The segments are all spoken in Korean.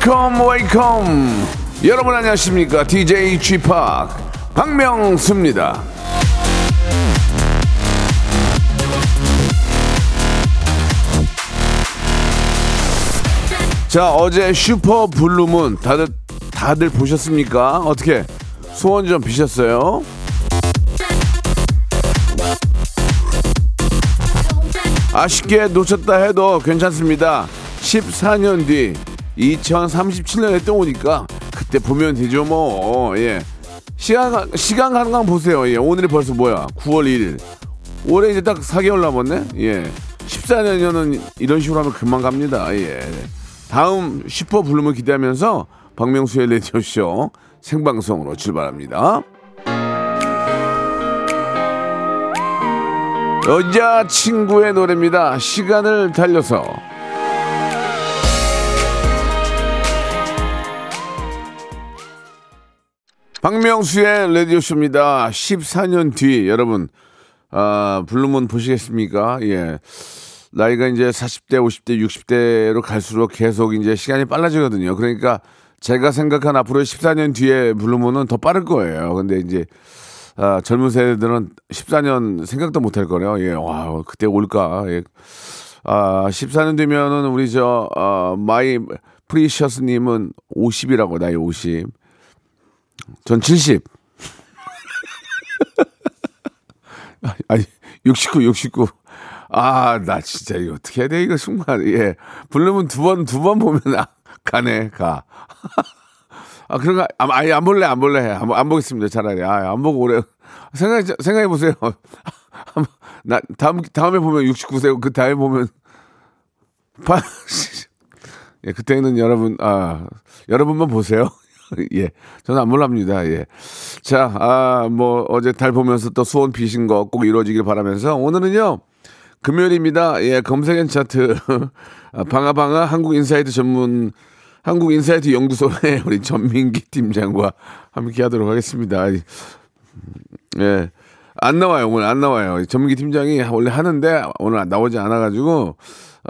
Welcome, welcome. 여러분 안녕하십니까? DJ Chip 박명수입니다. 자 어제 슈퍼 블루문 다들 다들 보셨습니까? 어떻게 소원 좀 비셨어요? 아쉽게 놓쳤다 해도 괜찮습니다. 14년 뒤 2037년 에 또 오니까 그때 보면 되죠 뭐. 예. 시간 가- 시간 가는 거 보세요. 예. 오늘이 벌써 뭐야? 9월 1일. 올해 이제 딱 4개월 남았네. 예. 14년이면 이런 식으로 하면 금방 갑니다. 예. 다음 슈퍼 블루문 기대하면서 박명수의 레디오쇼 생방송으로 출발합니다. 여자친구의 노래입니다. 시간을 달려서. 박명수의 라디오쇼입니다. 14년 뒤, 여러분, 아, 블루문 보시겠습니까? 예. 나이가 이제 40대, 50대, 60대로 갈수록 계속 이제 시간이 빨라지거든요. 그러니까 제가 생각한 앞으로 14년 뒤에 블루문은 더 빠를 거예요. 근데 이제 아, 젊은 세대들은 14년 생각도 못 할 거래요. 예, 와, 그때 올까. 예. 아, 14년 되면은 우리 저, 아, My Precious님은 50이라고, 나이 50. 전 70. 아니, 69, 69. 아, 나 진짜 이거 어떻게 해야 돼, 이거 순간. 예. 부르면 두 번, 두 번 보면 아, 가네, 가. 아, 그런가? 아, 아예 안 볼래, 안 볼래. 안, 안 보겠습니다, 차라리. 아, 안 보고 오래. 생각, 생각해 보세요. 나, 다음, 다음에 보면 69세고, 그 다음에 보면. 파, 예, 그때는 여러분, 아, 여러분만 보세요. 예, 저는 안 몰랍니다. 예. 자, 아, 뭐, 어제 달 보면서 또 소원 비신 거 꼭 이루어지길 바라면서 오늘은요, 금요일입니다. 예, 검색엔 차트. 아, 방아방아 한국인사이트 전문, 한국인사이트 연구소의 우리 전민기 팀장과 함께 하도록 하겠습니다. 예. 안 나와요. 오늘 안 나와요. 전민기 팀장이 원래 하는데 오늘 나오지 않아가지고,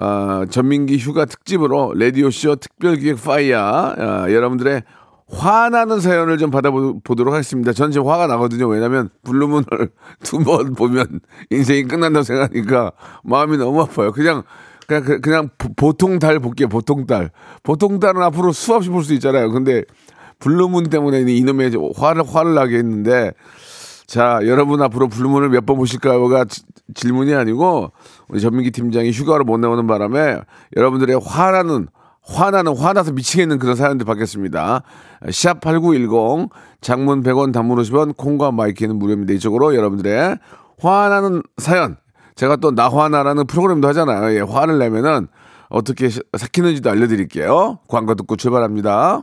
아, 전민기 휴가 특집으로 라디오쇼 특별기획 fire, 아, 여러분들의 화나는 사연을 좀 받아보도록 하겠습니다. 전 지금 화가 나거든요. 왜냐면 블루문을 두 번 보면 인생이 끝난다고 생각하니까 마음이 너무 아파요. 그냥 그냥 그- 그냥 보- 보통 달 볼게요. 보통 달. 보통 달은 앞으로 수없이 볼 수 있잖아요. 근데 블루문 때문에 이놈의 화를 화를 나게 했는데 자, 여러분 앞으로 블루문을 몇 번 보실까요가 지- 질문이 아니고 우리 전민기 팀장이 휴가로 못 나오는 바람에 여러분들의 화나는 화나는 화나서 미치겠는 그런 사연들 받겠습니다. 샵 8910 장문 100원 단문 50원 콩과 My K는 무료입니다. 이쪽으로 여러분들의 화나는 사연 제가 또 나 화나라는 프로그램도 하잖아요. 예, 화를 내면은 어떻게 시- 삭히는지도 알려드릴게요. 광고 듣고 출발합니다.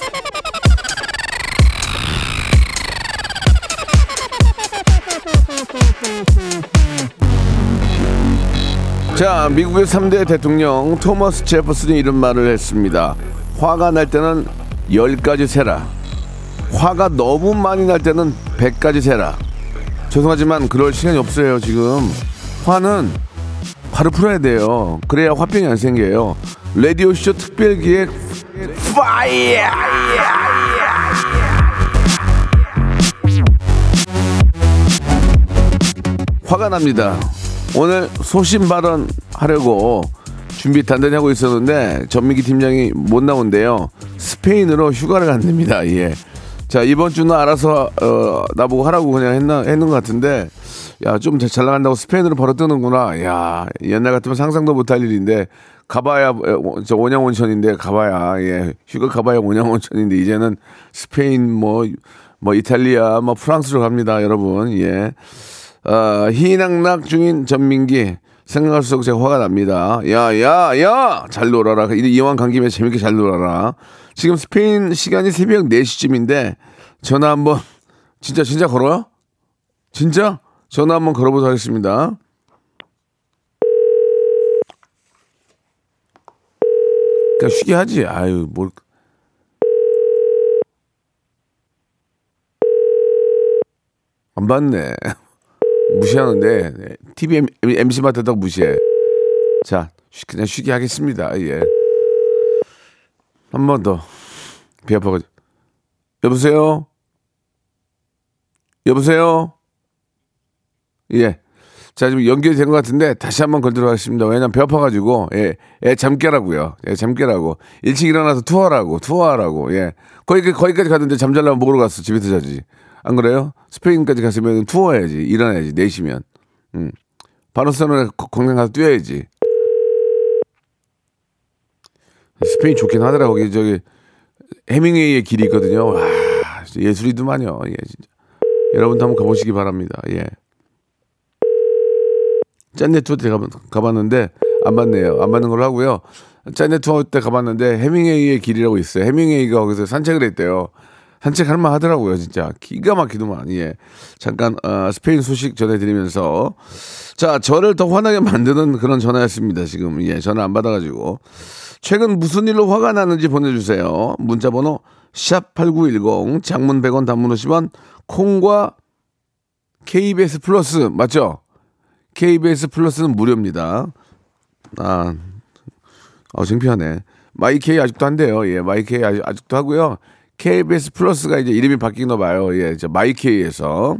자, 미국의 3대 대통령 토머스 제퍼슨이 이런 말을 했습니다. 화가 날 때는 10가지 세라. 화가 너무 많이 날 때는 100가지 세라. 죄송하지만 그럴 시간이 없어요, 지금. 화는 화를 풀어야 돼요. 그래야 화병이 안 생겨요. 라디오쇼 특별기획 fire! 화가 납니다. 오늘 소신 발언 하려고 준비 단단히 하고 있었는데 전민기 팀장이 못 나온대요. 스페인으로 휴가를 간답니다. 예. 자 이번 주는 알아서 어, 나보고 하라고 그냥 했나 했는 것 같은데 야, 좀 잘 나간다고 스페인으로 벌어 뜨는구나. 야, 옛날 같으면 상상도 못할 일인데, 가봐야, 어, 저 온양 온천인데, 가봐야, 예, 휴가 가봐야 온양 온천인데, 이제는 스페인, 뭐, 뭐, 이탈리아, 뭐, 프랑스로 갑니다, 여러분. 예. 아, 희낙낙 중인 전민기. 생각할수록 제가 화가 납니다. 야, 야, 야! 잘 놀아라. 이왕 간 김에 재밌게 잘 놀아라. 지금 스페인 시간이 새벽 4시쯤인데, 전화 한번, 진짜, 진짜 걸어요? 진짜? 전화 한번 걸어보도록 하겠습니다. 그냥 쉬게 하지. 아유, 뭘. 안 받네. 무시하는데, TV MC 맡았다고 무시해. 자, 쉬- 그냥 쉬게 하겠습니다. 예. 한 번 더. 배 아파가지고. 여보세요? 여보세요? 예. 자, 지금 연결이 된것 같은데 다시 한번 걸도록 하겠습니다. 왜냐면 배 아파가지고, 예, 애 잠깨라고요. 예, 잠깨라고. 일찍 일어나서 투어라고, 투어하라고, 예. 거기, 거기까지 갔는데 잠잘라면 먹으러 갔어. 집에서 자지. 안 그래요? 스페인까지 갔으면 투어해야지. 일어나야지. 4시면. 음. 바르셀로나 공연 가서 뛰어야지. 스페인 좋긴 하더라. 거기 저기 해밍웨이의 길이 있거든요. 와, 예술이더만요. 예, 진짜. 여러분도 한번 가보시기 바랍니다. 예. 짠내 투어 때 가봤, 가봤는데 안 맞네요. 안 맞는 걸로 하고요. 짠내 투어 때 가봤는데 해밍웨이의 길이라고 있어요. 해밍웨이가 거기서 산책을 했대요. 산책할 만 하더라고요, 진짜. 기가 막히더만, 예. 잠깐, 어, 스페인 소식 전해드리면서. 자, 저를 더 화나게 만드는 그런 전화였습니다, 지금. 예, 전화 안 받아가지고. 최근 무슨 일로 화가 나는지 보내주세요. 문자번호 샵8910, 장문 100원, 단문 50원, 콩과 KBS 플러스, 맞죠? KBS 플러스는 무료입니다. 아, 어, 창피하네. My K 아직도 한대요. 예, My K 아직, 아직도 하고요. KBS 플러스가 이제 이름이 바뀌나 봐요. 예, 이제 My K에서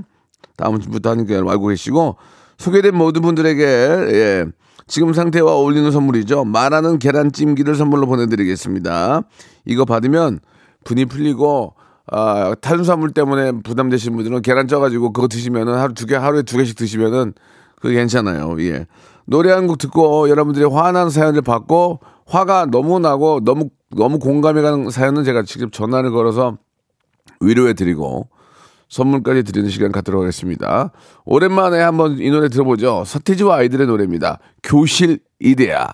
다음 주부터 하는 게 알고 계시고 소개된 모든 분들에게 예, 지금 상태와 어울리는 선물이죠. 말하는 계란찜기를 선물로 보내드리겠습니다. 이거 받으면 분이 풀리고 아, 탄수화물 때문에 부담되시는 분들은 계란 쪄가지고 그거 드시면은 하루 두 개, 하루에 두 개씩 드시면은 그게 괜찮아요. 예. 노래 한 곡 듣고 여러분들이 화난 사연을 받고 화가 너무 나고 너무 너무 공감이 가는 사연은 제가 직접 전화를 걸어서 위로해 드리고 선물까지 드리는 시간 갖도록 하겠습니다. 오랜만에 한번 이 노래 들어보죠. 서태지와 아이들의 노래입니다. 교실 이데아.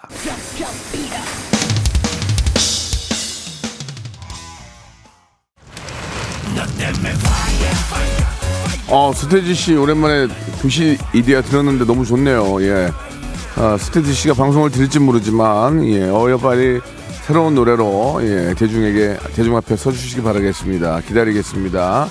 어, 서태지 씨 오랜만에 교실 이데아 들었는데 너무 좋네요. 예. 아, 서태지 씨가 방송을 들을지 모르지만 예, 어여 빨리 새로운 노래로 예, 대중에게 대중 앞에 서주시기 바라겠습니다. 기다리겠습니다.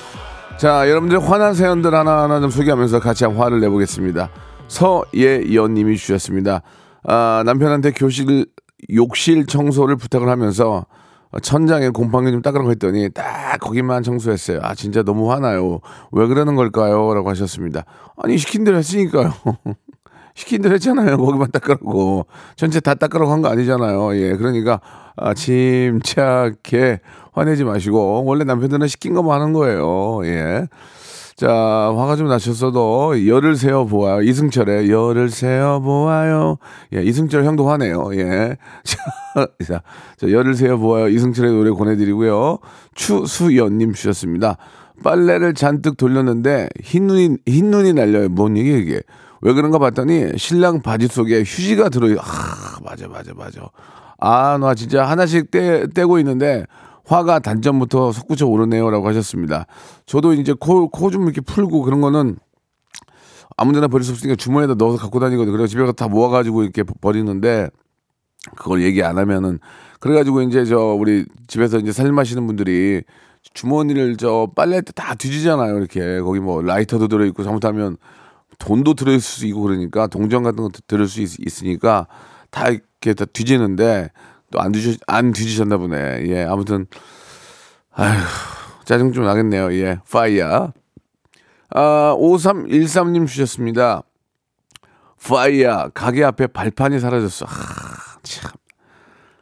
자, 여러분들 화난 사연들 하나하나 좀 소개하면서 같이 화를 내보겠습니다. 서예연님이 주셨습니다. 아, 남편한테 교실 욕실 청소를 부탁을 하면서 천장에 곰팡이 좀 닦으라고 했더니 딱 거기만 청소했어요. 아 진짜 너무 화나요. 왜 그러는 걸까요? 라고 하셨습니다. 아니 시킨 대로 했으니까요. 시킨 대로 했잖아요. 거기만 닦으라고. 전체 다 닦으라고 한 거 아니잖아요. 예, 그러니까 아, 침착해 화내지 마시고 원래 남편들은 시킨 것만 하는 거예요. 예. 자, 화가 좀 나셨어도 열을 세어 보아요. 이승철의 열을 세어 보아요. 예, 이승철 형도 화내요. 예. 자, 자, 자, 열을 세어 보아요. 이승철의 노래 보내드리고요. 추수연님 주셨습니다. 빨래를 잔뜩 돌렸는데 흰 눈이 흰 눈이 날려요. 뭔 얘기 이게? 왜 그런가 봤더니 신랑 바지 속에 휴지가 들어요. 아, 맞아, 맞아, 맞아. 아, 나 진짜 하나씩 떼, 떼고 있는데 화가 단전부터 솟구쳐 오르네요라고 하셨습니다. 저도 이제 코 코 좀 이렇게 풀고 그런 거는 아무데나 버릴 수 없으니까 주머니에다 넣어서 갖고 다니거든요. 그래서 집에 가서 다 모아가지고 이렇게 버리는데 그걸 얘기 안 하면은 그래가지고 이제 저 우리 집에서 이제 살림하시는 분들이 주머니를 저 빨래할 때 다 뒤지잖아요. 이렇게 거기 뭐 라이터도 들어있고 잘못하면 돈도 들어있을 수 있고 그러니까 동전 같은 것도 들을 수 있, 으니까다 이렇게 다 뒤지는데 또 안 뒤지 안 뒤지셨나 보네. 예 아무튼 아휴 짜증 좀 나겠네요. 예 파이어. 아 5313님 주셨습니다. 파이어 가게 앞에 발판이 사라졌어. 아, 참.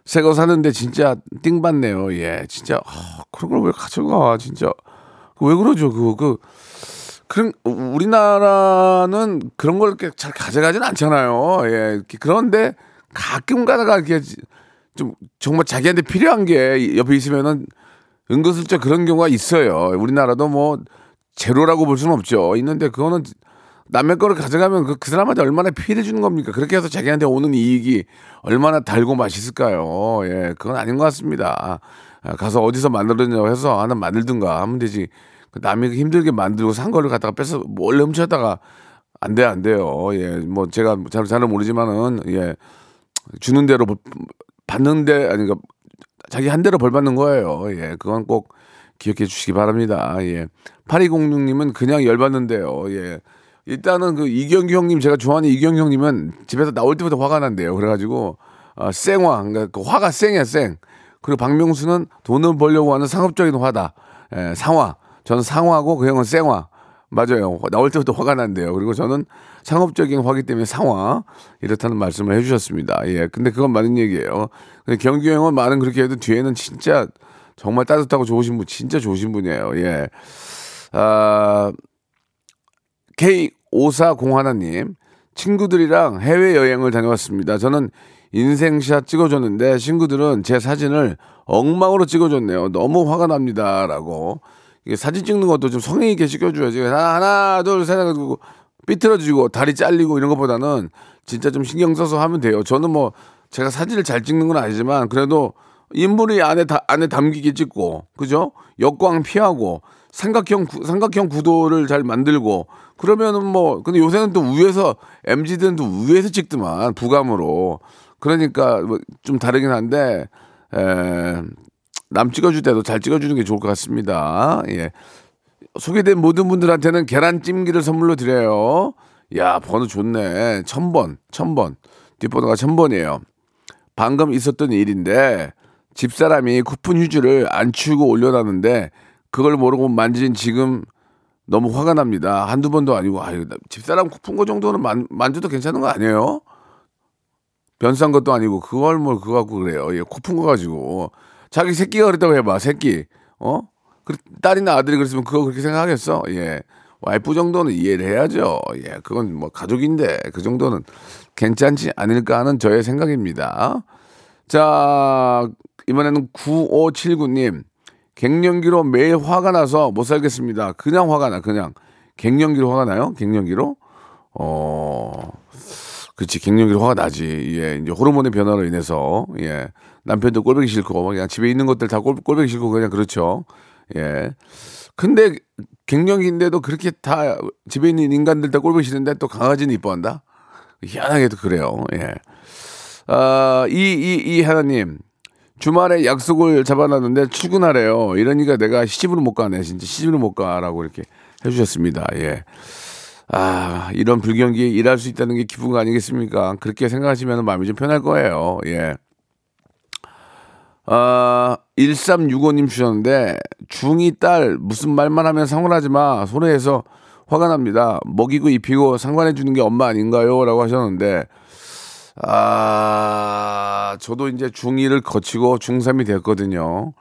새 거 사는데 진짜 띵 받네요. 예, 진짜 아, 그런 걸 왜 가져가? 진짜 왜 그러죠? 그그그 런 우리나라는 그런 걸 잘 가져가진 않잖아요. 예. 그런데 가끔 가다가 이렇게 좀 정말 자기한테 필요한 게 옆에 있으면은 은근슬쩍 그런 경우가 있어요. 우리나라도 뭐 제로라고 볼 수는 없죠. 있는데 그거는 남의 거를 가져가면 그, 그 사람한테 얼마나 피해를 주는 겁니까? 그렇게 해서 자기한테 오는 이익이 얼마나 달고 맛있을까요? 예, 그건 아닌 것 같습니다. 아, 가서 어디서 만들었냐고 해서 하나 만들든가 하면 되지. 그 남이 힘들게 만들고 산 거를 갖다가 뺏어 몰래 훔쳤다가 안 돼, 안 돼요. 예, 뭐 제가 잘, 잘은 모르지만은, 예, 주는 대로 버- 받는 데, 아니, 그 자기 한 대로 벌 받는 거예요. 예, 그건 꼭 기억해 주시기 바랍니다. 예. 8206님은 그냥 열받는데요. 예. 일단은 그 이경규 형님 제가 좋아하는 이경규 형님은 집에서 나올 때부터 화가 난대요. 그래가지고 아, 생화, 그러니까 그 화가 쌩이야 쌩. 그리고 박명수는 돈을 벌려고 하는 상업적인 화다. 예, 상화. 저는 상화고 그 형은 생화. 맞아요. 나올 때부터 화가 난대요. 그리고 저는 상업적인 화기 때문에 상화 이렇다는 말씀을 해주셨습니다. 예, 근데 그건 맞는 얘기예요. 근데 경규 형은 말은 그렇게 해도 뒤에는 진짜 정말 따뜻하고 좋으신 분, 진짜 좋으신 분이에요. 예. 아, K5401님, 친구들이랑 해외 여행을 다녀왔습니다. 저는 인생샷 찍어줬는데 친구들은 제 사진을 엉망으로 찍어줬네요. 너무 화가 납니다. 라고. 사진 찍는 것도 좀 성의 있게 찍어줘야지. 하나, 하나 둘, 셋, 하고 삐뚤어지고 다리 잘리고 이런 것보다는 진짜 좀 신경 써서 하면 돼요. 저는 뭐 제가 사진을 잘 찍는 건 아니지만 그래도 인물이 안에 다, 안에 담기게 찍고 그죠? 역광 피하고 삼각형 구- 삼각형 구도를 잘 만들고 그러면은 뭐 근데 요새는 또 위에서 MZ들은 또 위에서 찍더만 부감으로 그러니까 뭐 좀 다르긴 한데 에, 남 찍어줄 때도 잘 찍어주는 게 좋을 것 같습니다. 예. 소개된 모든 분들한테는 계란찜기를 선물로 드려요. 야, 번호 좋네. 천번, 천번. 뒷번호가 천번이에요. 방금 있었던 일인데, 집사람이 쿠폰 휴지를 안 치우고 올려놨는데, 그걸 모르고 만진 지금 너무 화가 납니다. 한두 번도 아니고, 아유, 나- 집사람 쿠폰 거 정도는 만, 만져도 괜찮은 거 아니에요? 변싼 것도 아니고, 그걸 뭘 그거 갖고 그래요. 예, 쿠폰 거 가지고. 자기 새끼가 그랬다고 해봐, 새끼. 어? 그 딸이나 아들이 그랬으면 그거 그렇게 생각하겠어? 예. 와이프 정도는 이해를 해야죠. 예. 그건 뭐 가족인데 그 정도는 괜찮지 않을까 하는 저의 생각입니다. 자, 이번에는 9579님. 갱년기로 매일 화가 나서 못 살겠습니다. 그냥 화가 나, 그냥. 갱년기로 화가 나요? 갱년기로? 어, 그렇지. 갱년기로 화가 나지. 예. 이제 호르몬의 변화로 인해서, 예. 남편도 꼴보기 싫고, 그냥 집에 있는 것들 다 꼴, 꼴보기 싫고, 그냥 그렇죠. 예. 근데 갱년기인데도 그렇게 다 집에 있는 인간들 다 꼴보기 싫은데 또 강아지는 이뻐한다? 희한하게도 그래요. 예. 아, 이, 이, 이 하나님. 주말에 약속을 잡아놨는데 출근하래요. 이러니까 내가 시집으로 못 가네. 진짜 시집으로 못 가라고 이렇게 해주셨습니다. 예. 아, 이런 불경기에 일할 수 있다는 게 기쁜 거 아니겠습니까? 그렇게 생각하시면 마음이 좀 편할 거예요. 예. 아, 1365님 주셨는데, 중2 딸 무슨 말만 하면 상관하지 마. 손해에서 화가 납니다. 먹이고 입히고 상관해 주는 게 엄마 아닌가요? 라고 하셨는데, 아, 저도 이제 중2를 거치고 중3이 됐거든요.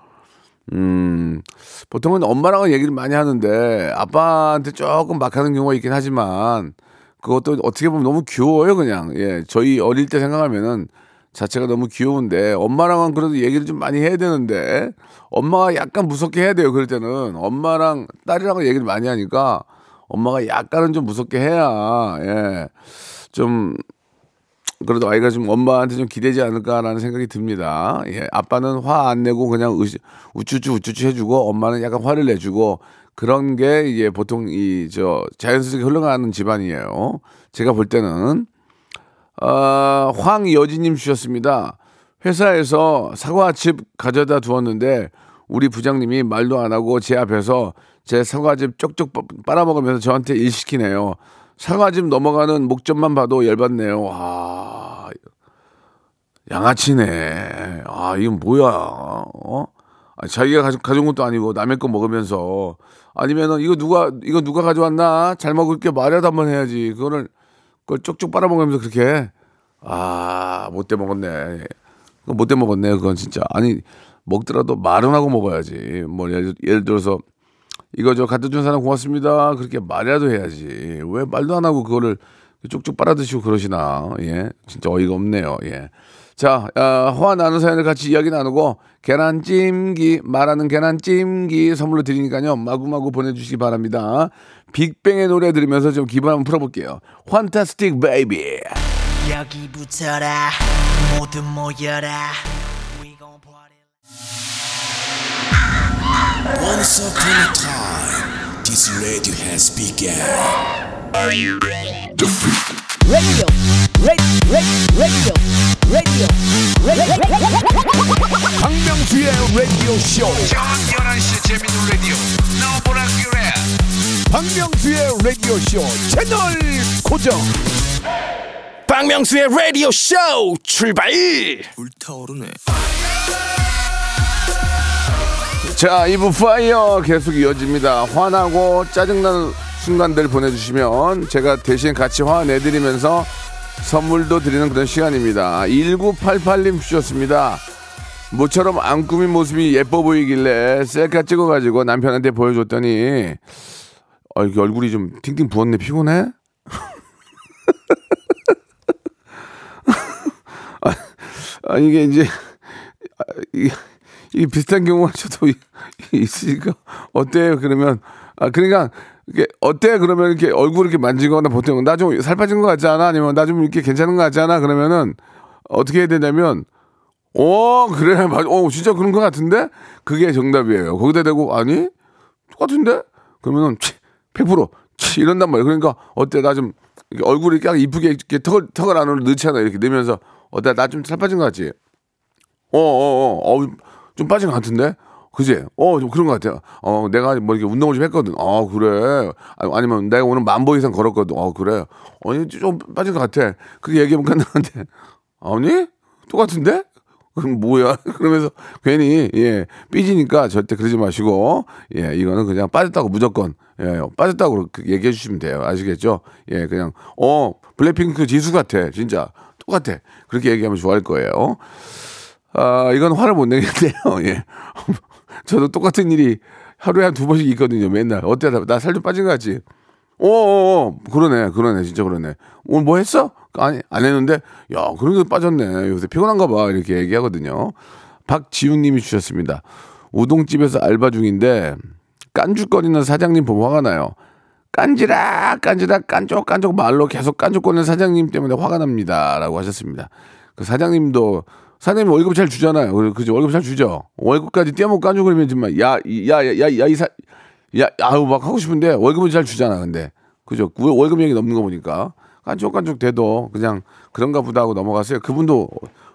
음, 보통은 엄마랑은 얘기를 많이 하는데, 아빠한테 조금 막 하는 경우가 있긴 하지만, 그것도 어떻게 보면 너무 귀여워요, 그냥. 예, 저희 어릴 때 생각하면은 자체가 너무 귀여운데, 엄마랑은 그래도 얘기를 좀 많이 해야 되는데, 엄마가 약간 무섭게 해야 돼요, 그럴 때는. 엄마랑 딸이랑 얘기를 많이 하니까, 엄마가 약간은 좀 무섭게 해야, 예, 좀, 그래도 아이가 좀 엄마한테 좀 기대지 않을까라는 생각이 듭니다. 예, 아빠는 화 안 내고 그냥 으, 우쭈쭈 우쭈쭈 해주고 엄마는 약간 화를 내주고 그런 게 이게 보통 이 저 자연스럽게 흘러가는 집안이에요. 제가 볼 때는 아, 황여진님 주셨습니다. 회사에서 사과즙 가져다 두었는데 우리 부장님이 말도 안 하고 제 앞에서 제 사과즙 쪽쪽 빠- 빨아먹으면서 저한테 일 시키네요. 사과즙 넘어가는 목젖만 봐도 열받네요. 와, 양아치네. 아, 이건 뭐야? 어? 아, 자기가 가져, 가져온 것도 아니고 남의 거 먹으면서 아니면은 이거 누가 이거 누가 가져왔나? 잘 먹을게 말이라도 한번 해야지. 그거를 그걸 쪽쪽 빨아먹으면서 그렇게 아 못돼 먹었네. 못돼 먹었네. 그건 진짜 아니 먹더라도 말은 하고 먹어야지. 뭐 예를, 예를 들어서 이거 저 갖다 준 사람 고맙습니다. 그렇게 말이라도 해야지. 왜 말도 안 하고 그거를 쪽쪽 빨아 드시고 그러시나. 예. 진짜 어이가 없네요. 예. 자, 어, 화나는 사연을 같이 이야기 나누고 계란찜기 말하는 계란찜기 선물로 드리니까요. 마구마구 보내주시기 바랍니다. 빅뱅의 노래 들으면서 좀 기분 한번 풀어볼게요. 환타스틱 베이비. 여기 붙어라 모두 모여라 Once upon a time, this radio has begun. Radio Radio Radio Radio Radio 박명수의 라디오 쇼. 박명수의 라디오 쇼 채널 고정. 박명수의 라디오 쇼 출발. 불타오르네. 자, 이부 fire 계속 이어집니다. 화나고 짜증나는 순간들 보내주시면 제가 대신 같이 화내드리면서 선물도 드리는 그런 시간입니다. 1988님 주셨습니다. 모처럼 안 꾸민 모습이 예뻐 보이길래 셀카 찍어가지고 남편한테 보여줬더니 어, 이게 얼굴이 좀 팅팅 부었네 피곤해? 아, 이게 이제 아, 이, 이 비슷한 경우가 저도 이- 있으니까 어때요? 그러면 아 그러니까 이게 어때? 그러면 이렇게 얼굴 이렇게 만지거나 보통 나 좀 살 빠진 것 같지 않아? 아니면 나 좀 이렇게 괜찮은 것 같지 않아? 그러면은 어떻게 해야 되냐면 어 그래 맞아 어 진짜 그런 것 같은데 그게 정답이에요. 거기다 대고 아니 똑같은데 그러면은 100% 치, 이런단 말이에요. 그러니까 어때 나 좀 얼굴이 딱 이쁘게 이렇게 턱을 턱을 안으로 넣잖아 이렇게 넣으면서 어때 나 좀 살 빠진 것 같지? 어어어 어, 어, 좀 빠진 것 같은데 그지? 어 좀 그런 것 같아요. 어 내가 뭐 이렇게 운동을 좀 했거든. 아 그래. 아, 아니면 내가 오늘 만보 이상 걸었거든. 어 그래. 아니 좀 빠진 것 같아. 그게 얘기하면 끝나는데 아니 똑같은데? 그럼 뭐야? 그러면서 괜히 예 삐지니까 절대 그러지 마시고 예 이거는 그냥 빠졌다고 무조건 예 빠졌다고 얘기해 주시면 돼요 아시겠죠? 예 그냥 어 블랙핑크 지수 같아 진짜 똑같아 그렇게 얘기하면 좋아할 거예요. 아 이건 화를 못 내겠네요. 예 저도 똑같은 일이 하루에 한 두 번씩 있거든요 맨날. 어때 나 살 좀 빠진 거 같지? 어어어. 그러네 그러네. 진짜 그러네. 오늘 뭐 했어? 아니 안 했는데? 야 그런 게 빠졌네. 요새 피곤한가 봐. 이렇게 얘기하거든요. 박지훈님이 주셨습니다. 우동집에서 알바 중인데 깐죽거리는 사장님 보면 화가 나요. 깐지락 깐지락 깐족깐족 말로 계속 깐족거리는 사장님 때문에 화가 납니다라고 하셨습니다. 그 사장님도 사장님 월급 잘 주잖아요 그- 그죠 월급 잘 주죠 월급까지 떼먹고 깐족거리면 정말 야 야 야 야 야 이 사 야, 아우 막 하고 싶은데 월급은 잘 주잖아. 근데 그죠? 구- 월급 얘기 넘는 거 보니까 깐족깐족 돼도 그냥 그런가 보다 하고 넘어갔어요. 그분도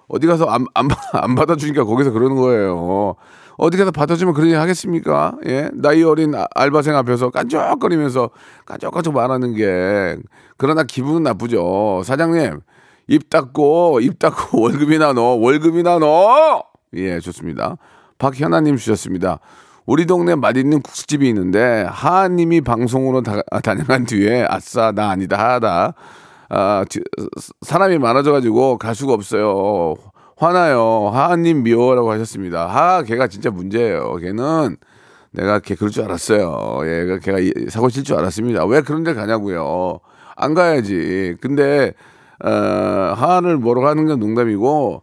어디 가서 안, 안, 받- 안 받아주니까 거기서 그러는 거예요. 어디 가서 받아주면 그러니 하겠습니까? 예? 나이 어린 아- 알바생 앞에서 깐족거리면서 깐족깐족 말하는 게 그러나 기분은 나쁘죠. 사장님 입 닫고 입 닫고 월급이나 넣어 월급이나 넣어 예 좋습니다. 박현아님 주셨습니다. 우리 동네 맛있는 국수집이 있는데 하하님이 방송으로 다, 아, 다녀간 뒤에 아싸 나 아니다 하다 아, 뒤- 사람이 많아져가지고 갈 수가 없어요. 화나요. 하하님 미워라고 하셨습니다. 하하 걔가 진짜 문제예요. 걔는 내가 걔 그럴 줄 알았어요. 예, 걔가 이- 사고 칠 줄 알았습니다. 왜 그런 데 가냐고요. 안 가야지. 근데 어, 하하를 뭐로 하는 건 농담이고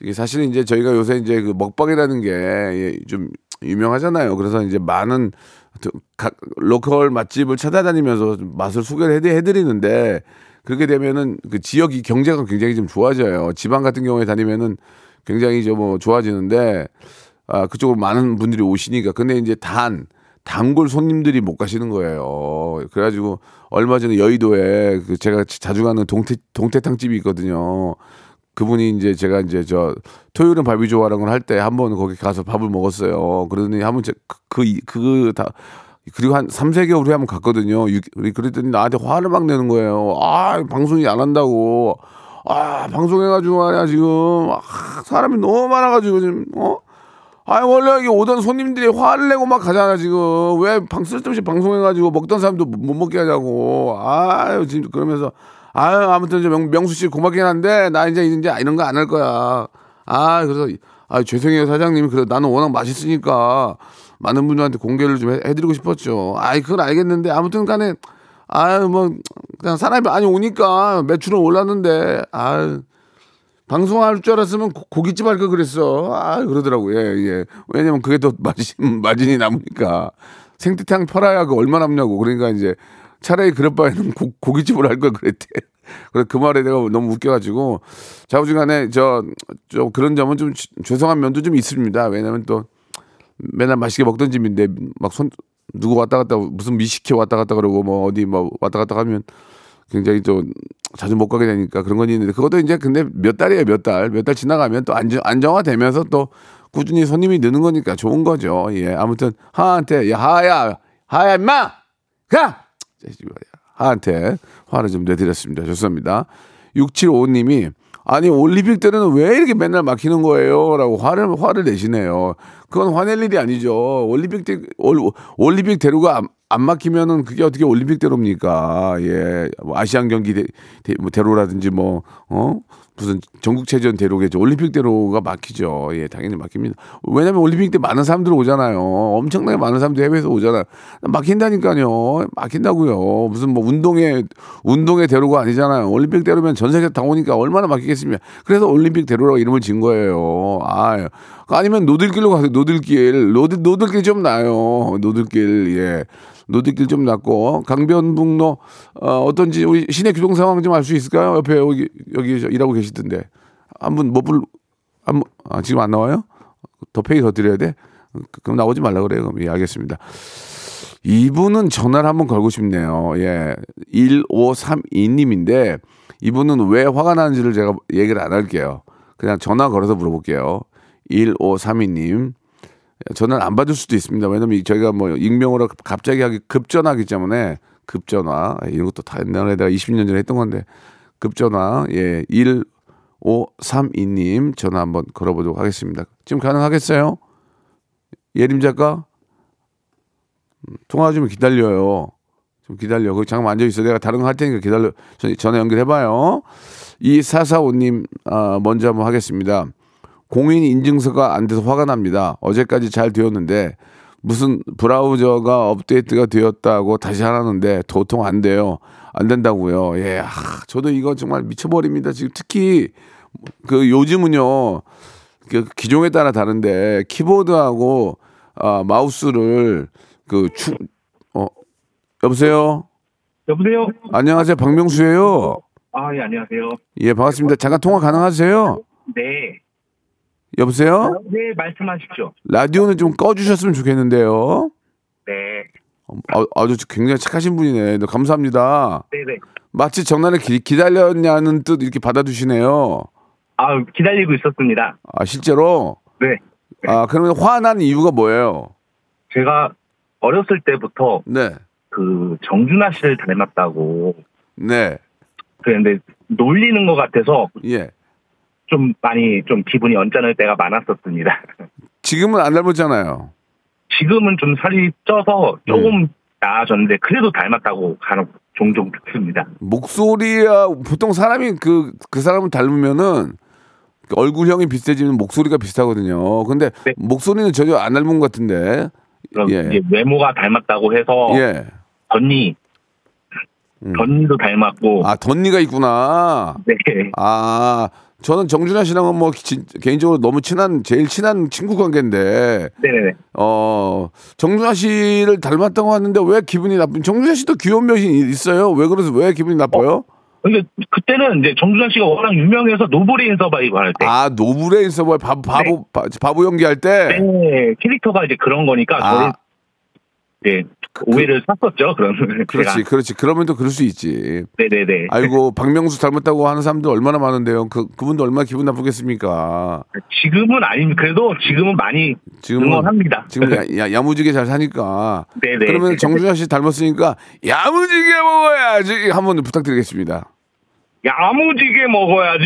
이게 사실은 이제 저희가 요새 이제 그 먹방이라는 게 좀 유명하잖아요. 그래서 이제 많은 저- 각 로컬 맛집을 찾아다니면서 좀 맛을 소개를 해드- 해드리는데 그렇게 되면은 그 지역이 경제가 굉장히 좀 좋아져요. 지방 같은 경우에 다니면은 굉장히 좀 뭐 좋아지는데 아 그쪽으로 많은 분들이 오시니까 근데 이제 단 단골 손님들이 못 가시는 거예요. 그래가지고 얼마 전에 여의도에 그 제가 자주 가는 동태 동태탕 집이 있거든요. 그분이 이제 제가 이제 저 토요일은 밥이 좋아라는 걸 할 때 한번 거기 가서 밥을 먹었어요. 그러더니 한번 그그다 그리고 한 3, 4개월 후에 한번 갔거든요. 육- 우리 그랬더니 나한테 화를 막 내는 거예요. 아, 방송이 안 한다고. 아, 방송해가지고 말이야, 지금. 아, 사람이 너무 많아가지고 지금, 어? 아, 원래 여기 오던 손님들이 화를 내고 막 가잖아, 지금. 왜 방, 쓸데없이 방송해가지고 먹던 사람도 못 먹게 하냐고. 아유, 지금 그러면서. 아유, 아무튼 저 명, 명수 씨 고맙긴 한데, 나 이제, 이제 이런 거 안 할 거야. 아, 그래서, 아, 죄송해요, 사장님이. 그래, 나는 워낙 맛있으니까. 많은 분들한테 공개를 좀 해, 해드리고 싶었죠. 아이 그건 알겠는데 아무튼 간에 아유 뭐 그냥 사람이 많이 오니까 매출은 올랐는데 아 방송할 줄 알았으면 고- 고깃집 할 걸 그랬어. 아 그러더라고. 예, 예. 왜냐면 그게 더 마진, 마진이 남으니까. 생태탕 팔아야 그 얼마 남냐고. 그러니까 이제 차라리 그럴 바에는 고, 고깃집을 할 걸 그랬대. 그래 그 말에 내가 너무 웃겨가지고 자우지간에 저, 저 그런 점은 좀 죄- 죄송한 면도 좀 있습니다. 왜냐면 또 맨날 맛있게 먹던 집인데 막 손 누구 왔다 갔다 무슨 미식회 왔다 갔다 그러고 뭐 어디 뭐 왔다 갔다 하면 굉장히 좀 자주 못 가게 되니까 그런 건 있는데 그것도 이제 근데 몇 달이에요 몇 달. 몇 달 지나가면 또 안정 안정화되면서 또 꾸준히 손님이 느는 거니까 좋은 거죠. 예 아무튼 하한테 야 하야 하야 임마! 가! 하한테 화를 좀 내드렸습니다. 좋습니다. 6755님이 아니 올림픽 때는 왜 이렇게 맨날 막히는 거예요?라고 화를 화를 내시네요. 그건 화낼 일이 아니죠. 올림픽 때 올, 올림픽 대로가 안, 안 막히면은 그게 어떻게 올림픽 대로입니까? 예, 뭐 아시안 경기 대, 대, 뭐 대로라든지 뭐 어? 무슨 전국체전 대로겠죠. 올림픽 대로가 막히죠. 예, 당연히 막힙니다. 왜냐면 올림픽 때 많은 사람들 오잖아요. 엄청나게 많은 사람들 해외에서 오잖아요. 막힌다니까요. 막힌다고요. 무슨 뭐 운동의 운동의 대로가 아니잖아요. 올림픽 대로면 전 세계 다 오니까 얼마나 막히겠습니까? 그래서 올림픽 대로라고 이름을 지은 거예요. 아, 아니면 노들길로 가세요. 노들길. 노들 노들길 좀 나요. 노들길. 예. 노들길 좀 났고 강변북로 어, 어떤지 우리 시내 교통 상황 좀 알 수 있을까요? 옆에 여기 여기 저 일하고 계시던데 한분 뭐불 한, 아, 지금 안 나와요? 더 페이 더 드려야 돼? 그- 그럼 나오지 말라 그래요. 그럼 예, 알겠습니다. 이분은 전화를 한번 걸고 싶네요. 예. 1532님인데 이분은 왜 화가 나는지를 제가 얘기를 안 할게요. 그냥 전화 걸어서 물어볼게요. 1532님. 전화를 안 받을 수도 있습니다. 왜냐면 저희가 뭐 익명으로 갑자기 하기 급전화기 때문에 급전화 이런 것도 다 옛날에 내가 20년 전에 했던 건데 급전화 예 1532님 전화 한번 걸어보도록 하겠습니다. 지금 가능하겠어요? 예림 작가 음, 통화 좀 기다려요. 좀 기다려. 거기 잠깐 앉아 있어. 내가 다른 거 할 테니까 기다려. 전- 전화 연결해봐요. 2445님 아, 먼저 한번 하겠습니다. 공인 인증서가 안 돼서 화가 납니다. 어제까지 잘 되었는데 무슨 브라우저가 업데이트가 되었다고 다시 하라는데 도통 안 돼요. 안 된다고요. 예, 아, 저도 이거 정말 미쳐버립니다. 지금 특히 그 요즘은요 그 기종에 따라 다른데 키보드하고 아, 마우스를 그 추, 어, 여보세요. 여보세요? 안녕하세요, 박명수예요. 아, 예, 안녕하세요. 예, 반갑습니다. 잠깐 통화 가능하세요? 네. 여보세요? 네, 말씀하십시오. 라디오는 좀 꺼주셨으면 좋겠는데요. 네. 아, 아주 굉장히 착하신 분이네. 네, 감사합니다. 네네. 마치 전화를 기, 기다렸냐는 뜻 이렇게 받아주시네요. 아, 기다리고 있었습니다. 아, 실제로? 네. 아, 그러면 화난 이유가 뭐예요? 제가 어렸을 때부터 네. 그 정준하 씨를 닮았다고 네. 그랬는데 놀리는 것 같아서 예. 좀 많이 좀 기분이 언짢을 때가 많았었습니다. 지금은 안 닮았잖아요. 지금은 좀 살이 쪄서 조금 나아졌는데 그래도 닮았다고 간혹 종종 듣습니다. 목소리야, 보통 사람이 그, 그 사람을 닮으면은 그 얼굴형이 비슷해지면 목소리가 비슷하거든요. 근데 네. 목소리는 전혀 안 닮은 것 같은데. 그럼 예. 외모가 닮았다고 해서 예. 덧니 음. 덧니도 닮았고 아, 덧니가 있구나. 네. 아, 저는 정준하 씨랑은 뭐 진- 개인적으로 너무 친한 제일 친한 친구 관계인데 네네네. 어 정준하 씨를 닮았다고 하는데 왜 기분이 나쁜? 정준하 씨도 귀여운 면이 있어요. 왜 그래서 왜 기분이 나빠요? 그러니까 그때는 이제 정준하 씨가 워낙 유명해서 노브레인 서바이벌 할 때. 아 노브레인 서버 바보 바보 바, 바보 연기할 때. 네, 캐릭터가 이제 그런 거니까 아. 네, 오해를 샀었죠. 그런 그렇지, 제가. 그렇지. 그러면 또 그럴 수 있지. 네네네. 아이고 박명수 닮았다고 하는 사람들 얼마나 많은데요. 그 그분도 얼마나 기분 나쁘겠습니까? 지금은 아니 그래도 지금은 많이 지금은 응원합니다. 지금 야, 야, 야 무지게 잘 사니까. 네네. 그러면 정준하 씨 닮았으니까 야무지게 먹어야지 한번 부탁드리겠습니다. 야무지게 먹어야지.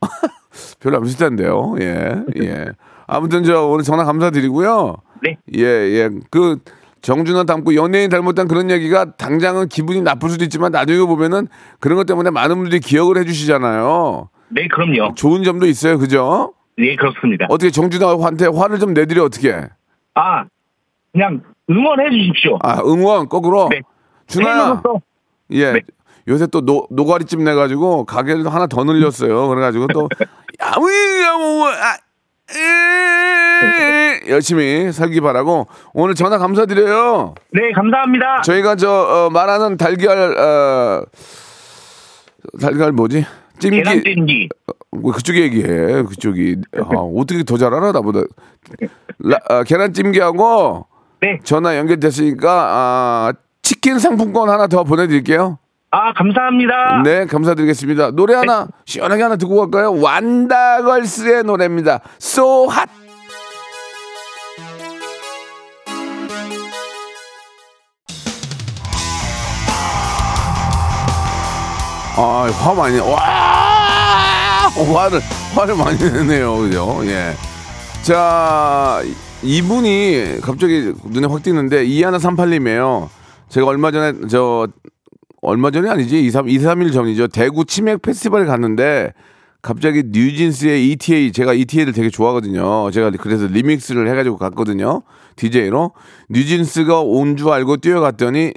별로 안 비슷한데요. 예, 예. 아무튼 저 오늘 전화 감사드리고요. 네. 예, 예. 그 정준하 닮고 연예인 닮았다는 그런 얘기가 당장은 기분이 나쁠 수도 있지만 나중에 보면은 그런 것 때문에 많은 분들이 기억을 해주시잖아요. 네, 그럼요. 좋은 점도 있어요, 그죠? 네, 그렇습니다. 어떻게 정준하한테 화를 좀 내드려 어떻게? 아, 그냥 응원해 주십시오. 아, 응원 거꾸로. 네. 팬으로서 예. 네. 요새 또 노, 노가리집 내가지고 가게를 하나 더 늘렸어요. 그래가지고 또 야무야무 아, 에, 열심히 살기 바라고 오늘 전화 감사드려요. 네, 감사합니다. 저희가 저 어, 말하는 달걀 어, 달걀 뭐지? 찜기 계란 찜기. 뭐 그쪽 얘기해 그쪽이 아, 어떻게 더 잘 알아 나보다 라, 아, 계란 찜기하고 네. 전화 연결됐으니까 아, 치킨 상품권 하나 더 보내드릴게요. 아, 감사합니다. 네, 감사드리겠습니다. 노래 하나 시원하게 하나 듣고 갈까요? 완다걸스의 노래입니다. So hot. 아, 화 많이 와! 화를 화를 많이 내네요. 그죠? 예. 자, 이분이 갑자기 눈에 확 띄는데 이하나 38님이에요. 제가 얼마 전에 저 얼마 전이 아니지 2, 3, 2, 3일 전이죠. 대구 치맥 페스티벌에 갔는데 갑자기 뉴진스의 ETA 제가 ETA를 되게 좋아하거든요. 제가 그래서 리믹스를 해가지고 갔거든요. DJ로 뉴진스가 온 줄 알고 뛰어갔더니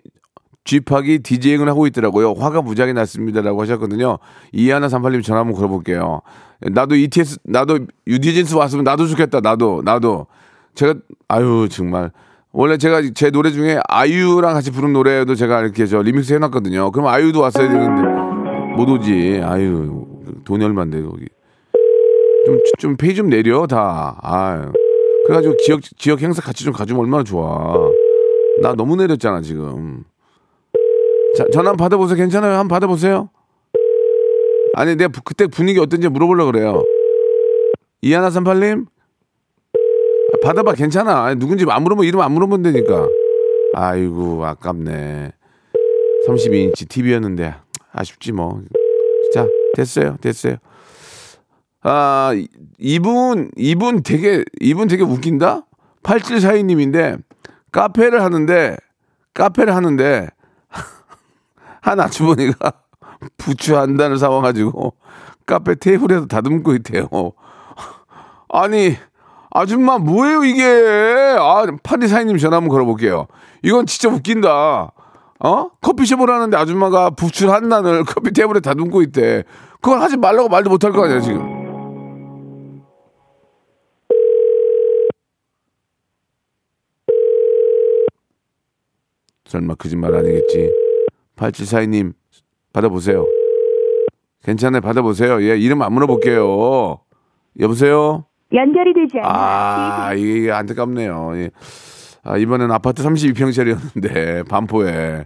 쥐팍이 디제잉을 하고 있더라고요. 화가 무지하게 났습니다라고 하셨거든요. 이하나 38님 전화 한번 걸어볼게요. 나도 ETS 나도 뉴진스 왔으면 나도 좋겠다. 나도 나도 제가 아유 정말 원래 제가 제 노래 중에 아이유랑 같이 부른 노래도 제가 이렇게 저 리믹스 해놨거든요. 그럼 아이유도 왔어야 되는데 못 오지. 아유 돈이 얼마인데 거기 좀좀 페이 좀 내려 다. 아유 그래가지고 지역 지역 행사 같이 좀 가주면 얼마나 좋아. 나 너무 내렸잖아 지금. 자 전화 한번 받아보세요. 괜찮아요? 한번 받아보세요. 아니 내가 부- 그때 분위기 어떤지 물어보려고 그래요. 이하나 삼팔님 받아봐 괜찮아. 아니, 누군지 안 물어보면 이름 안 물어보면 되니까. 아이고 아깝네. 32인치 TV였는데 아쉽지 뭐. 자 됐어요 됐어요. 아 이- 이분 이분 되게 이분 되게 웃긴다? 8742님인데 카페를 하는데 카페를 하는데 한 아주머니가 부추 한 단을 사와가지고 카페 테이블에서 다듬고 있대요. 아니 아줌마 뭐예요 이게? 아 파리 사장님 전화 한번 걸어볼게요. 이건 진짜 웃긴다. 어? 커피숍을 하는데 아줌마가 부추 한 단을 커피 테이블에 다듬고 있대. 그걸 하지 말라고 말도 못할 거 아니야 지금. 설마 거짓말 아니겠지? 8742님 받아보세요. 괜찮아요 받아보세요. 예 이름 안 물어볼게요. 여보세요 연결이 되지 않아. 아, 이게 안타깝네요. 예. 아, 이번엔 아파트 32평짜리였는데, 반포에.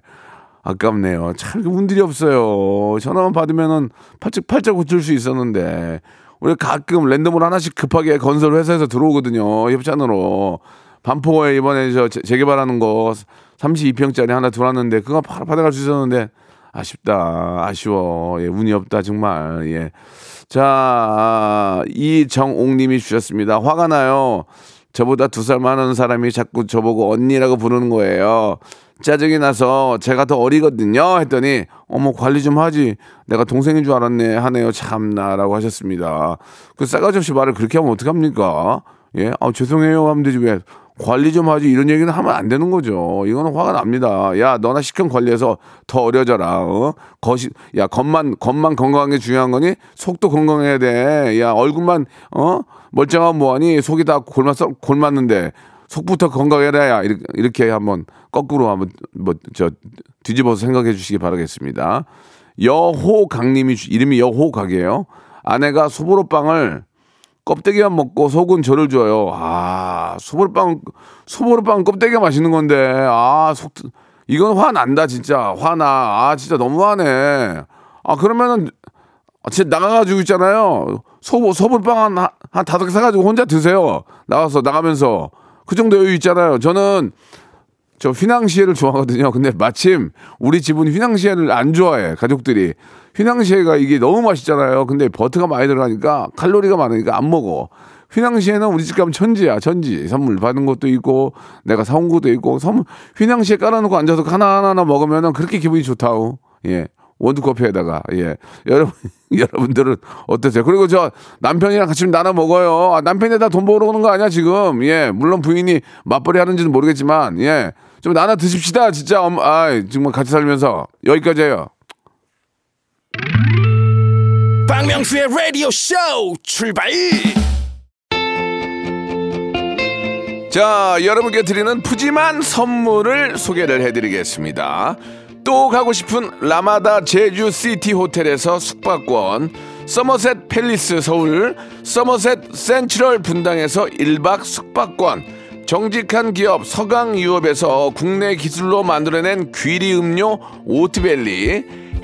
아깝네요. 참, 운들이 없어요. 전화만 받으면은 팔짝, 팔짝 고칠 수 있었는데, 우리 가끔 랜덤으로 하나씩 급하게 건설 회사에서 들어오거든요. 협찬으로. 반포에 이번에 저 재- 재개발하는 거 32평짜리 하나 들어왔는데, 그거 바로 받아갈 수 있었는데, 아쉽다. 아쉬워. 예, 운이 없다, 정말. 예. 자, 이정옥님이 주셨습니다. 화가 나요. 저보다 두 살 많은 사람이 자꾸 저보고 언니라고 부르는 거예요. 짜증이 나서 제가 더 어리거든요. 했더니 어머 관리 좀 하지. 내가 동생인 줄 알았네 하네요. 참나라고 하셨습니다. 그 싸가지 없이 말을 그렇게 하면 어떡합니까? 예, 아 죄송해요 하면 되지 왜 관리 좀 하지 이런 얘기는 하면 안 되는 거죠. 이거는 화가 납니다. 야 너나 식형 관리해서 더 어려져라. 어? 거시 야 겉만 겉만 건강한 게 중요한 거니 속도 건강해야 돼. 야 얼굴만 어 멀쩡하면 뭐하니 속이 다 골맞 골맞는데 속부터 건강해라 야 이렇게, 이렇게 한번 거꾸로 한번 뭐 저 뒤집어서 생각해 주시기 바라겠습니다. 여호강님이 주- 이름이 여호각이에요. 아내가 소보로빵을 껍데기만 먹고 속은 저를 줘요. 아, 소보로빵, 소보로빵 껍데기가 맛있는 건데, 아, 속, 이건 화 난다, 진짜. 화나. 아, 진짜 너무하네. 아, 그러면은, 아, 진짜 나가가지고 있잖아요. 소, 소보로빵 한, 한, 한 다섯 개 사가지고 혼자 드세요. 나가서, 나가면서. 그 정도 여유 있잖아요. 저는, 저 휘낭시에를 좋아하거든요. 근데 마침 우리 집은 휘낭시에를 안 좋아해 가족들이. 휘낭시에가 이게 너무 맛있잖아요. 근데 버터가 많이 들어가니까 칼로리가 많으니까 안 먹어. 휘낭시에는 우리 집 가면 천지야, 천지. 선물 받은 것도 있고 내가 사온 것도 있고 선물 휘낭시에 깔아놓고 앉아서 하나 하나 하나 먹으면은 그렇게 기분이 좋다고. 예. 원두커피에다가 예 여러분 여러분들은 어떠세요? 그리고 저 남편이랑 같이 나눠 먹어요. 아, 남편에다 돈 벌어오는 거 아니야 지금? 예 물론 부인이 맞벌이 하는지는 모르겠지만 예 좀 나눠 드십시다 진짜. 엄, 아 정말 같이 살면서 여기까지예요. 박명수의 라디오 쇼 출발 자, 여러분께 드리는 푸짐한 선물을 소개를 해드리겠습니다. 또 가고 싶은 라마다 제주 시티 호텔에서 숙박권, 서머셋 팰리스 서울, 서머셋 센트럴 분당에서 1박 숙박권, 정직한 기업 서강유업에서 국내 기술로 만들어낸 귀리 음료 오트벨리,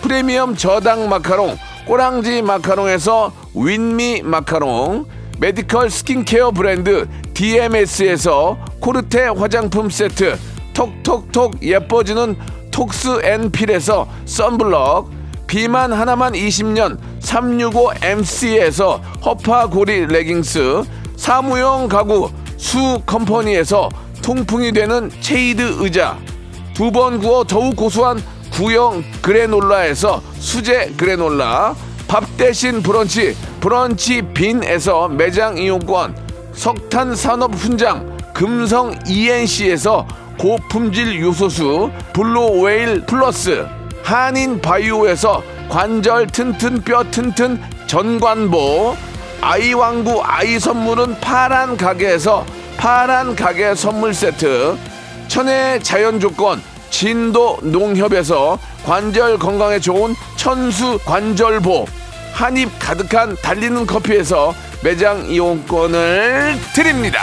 프리미엄 저당 마카롱, 꼬랑지 마카롱에서 윈미 마카롱, 메디컬 스킨케어 브랜드 DMS에서 코르테 화장품 세트, 톡톡톡 예뻐지는 톡스앤필에서 썬블럭, 비만 하나만 20년 365MC에서 허파고리 레깅스, 사무용 가구 수 컴퍼니에서 통풍이 되는 체이드 의자, 두 번 구워 더욱 고소한 구형 그래놀라에서 수제 그래놀라, 밥 대신 브런치 브런치 빈에서 매장 이용권 석탑 산업 훈장 금성 ENC에서 고품질 요소수 블루웨일 플러스 한인 바이오에서 관절 튼튼 뼈 튼튼 전관보 아이왕구 아이 선물은 파란 가게에서 파란 가게 선물 세트 천혜 자연 조건 진도 농협에서 관절 건강에 좋은 천수 관절보 한입 가득한 달리는 커피에서 매장 이용권을 드립니다.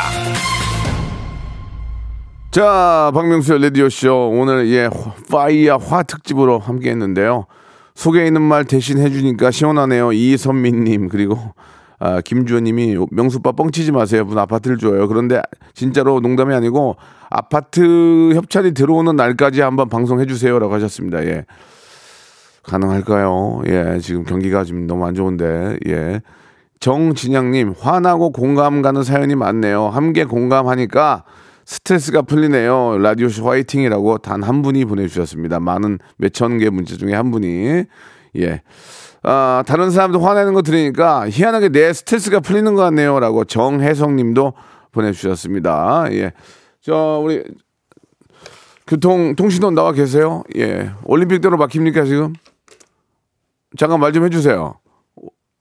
자, 박명수의 라디오쇼. 오늘 예, 파이야 화 특집으로 함께 했는데요. 속에 있는 말 대신 해주니까 시원하네요. 이선민님, 그리고 아, 김주호님이 명수빠 뻥치지 마세요. 분 아파트를 줘요. 그런데 진짜로 농담이 아니고 아파트 협찬이 들어오는 날까지 한번 방송해 주세요라고 하셨습니다. 예. 가능할까요? 예, 지금 경기가 지금 너무 안 좋은데, 예. 정진양님, 화나고 공감 가는 사연이 많네요. 함께 공감하니까 스트레스가 풀리네요. 라디오쇼 화이팅이라고 단 한 분이 보내주셨습니다. 많은 몇천 개 문자 중에 한 분이. 예. 아, 다른 사람도 화내는 거 들으니까 희한하게 내 스트레스가 풀리는 것 같네요. 라고 정혜성 님도 보내주셨습니다. 예. 저, 우리, 교통, 통신원 나와 계세요? 예. 올림픽대로 막힙니까, 지금? 잠깐 말 좀 해주세요.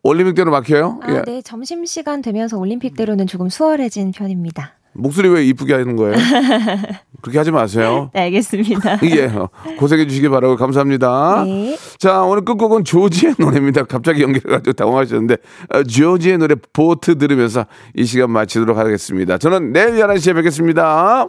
올림픽대로 막혀요? 아, 예. 네. 점심시간 되면서 올림픽대로는 조금 수월해진 편입니다. 목소리 왜 이쁘게 하는 거예요? 그렇게 하지 마세요. 네, 알겠습니다. 예, 어, 고생해 주시기 바라고 감사합니다. 네. 자, 오늘 끝곡은 조지의 노래입니다. 갑자기 연결해가지고 당황하셨는데, 어, 조지의 노래 보트 들으면서 이 시간 마치도록 하겠습니다. 저는 내일 11시에 뵙겠습니다.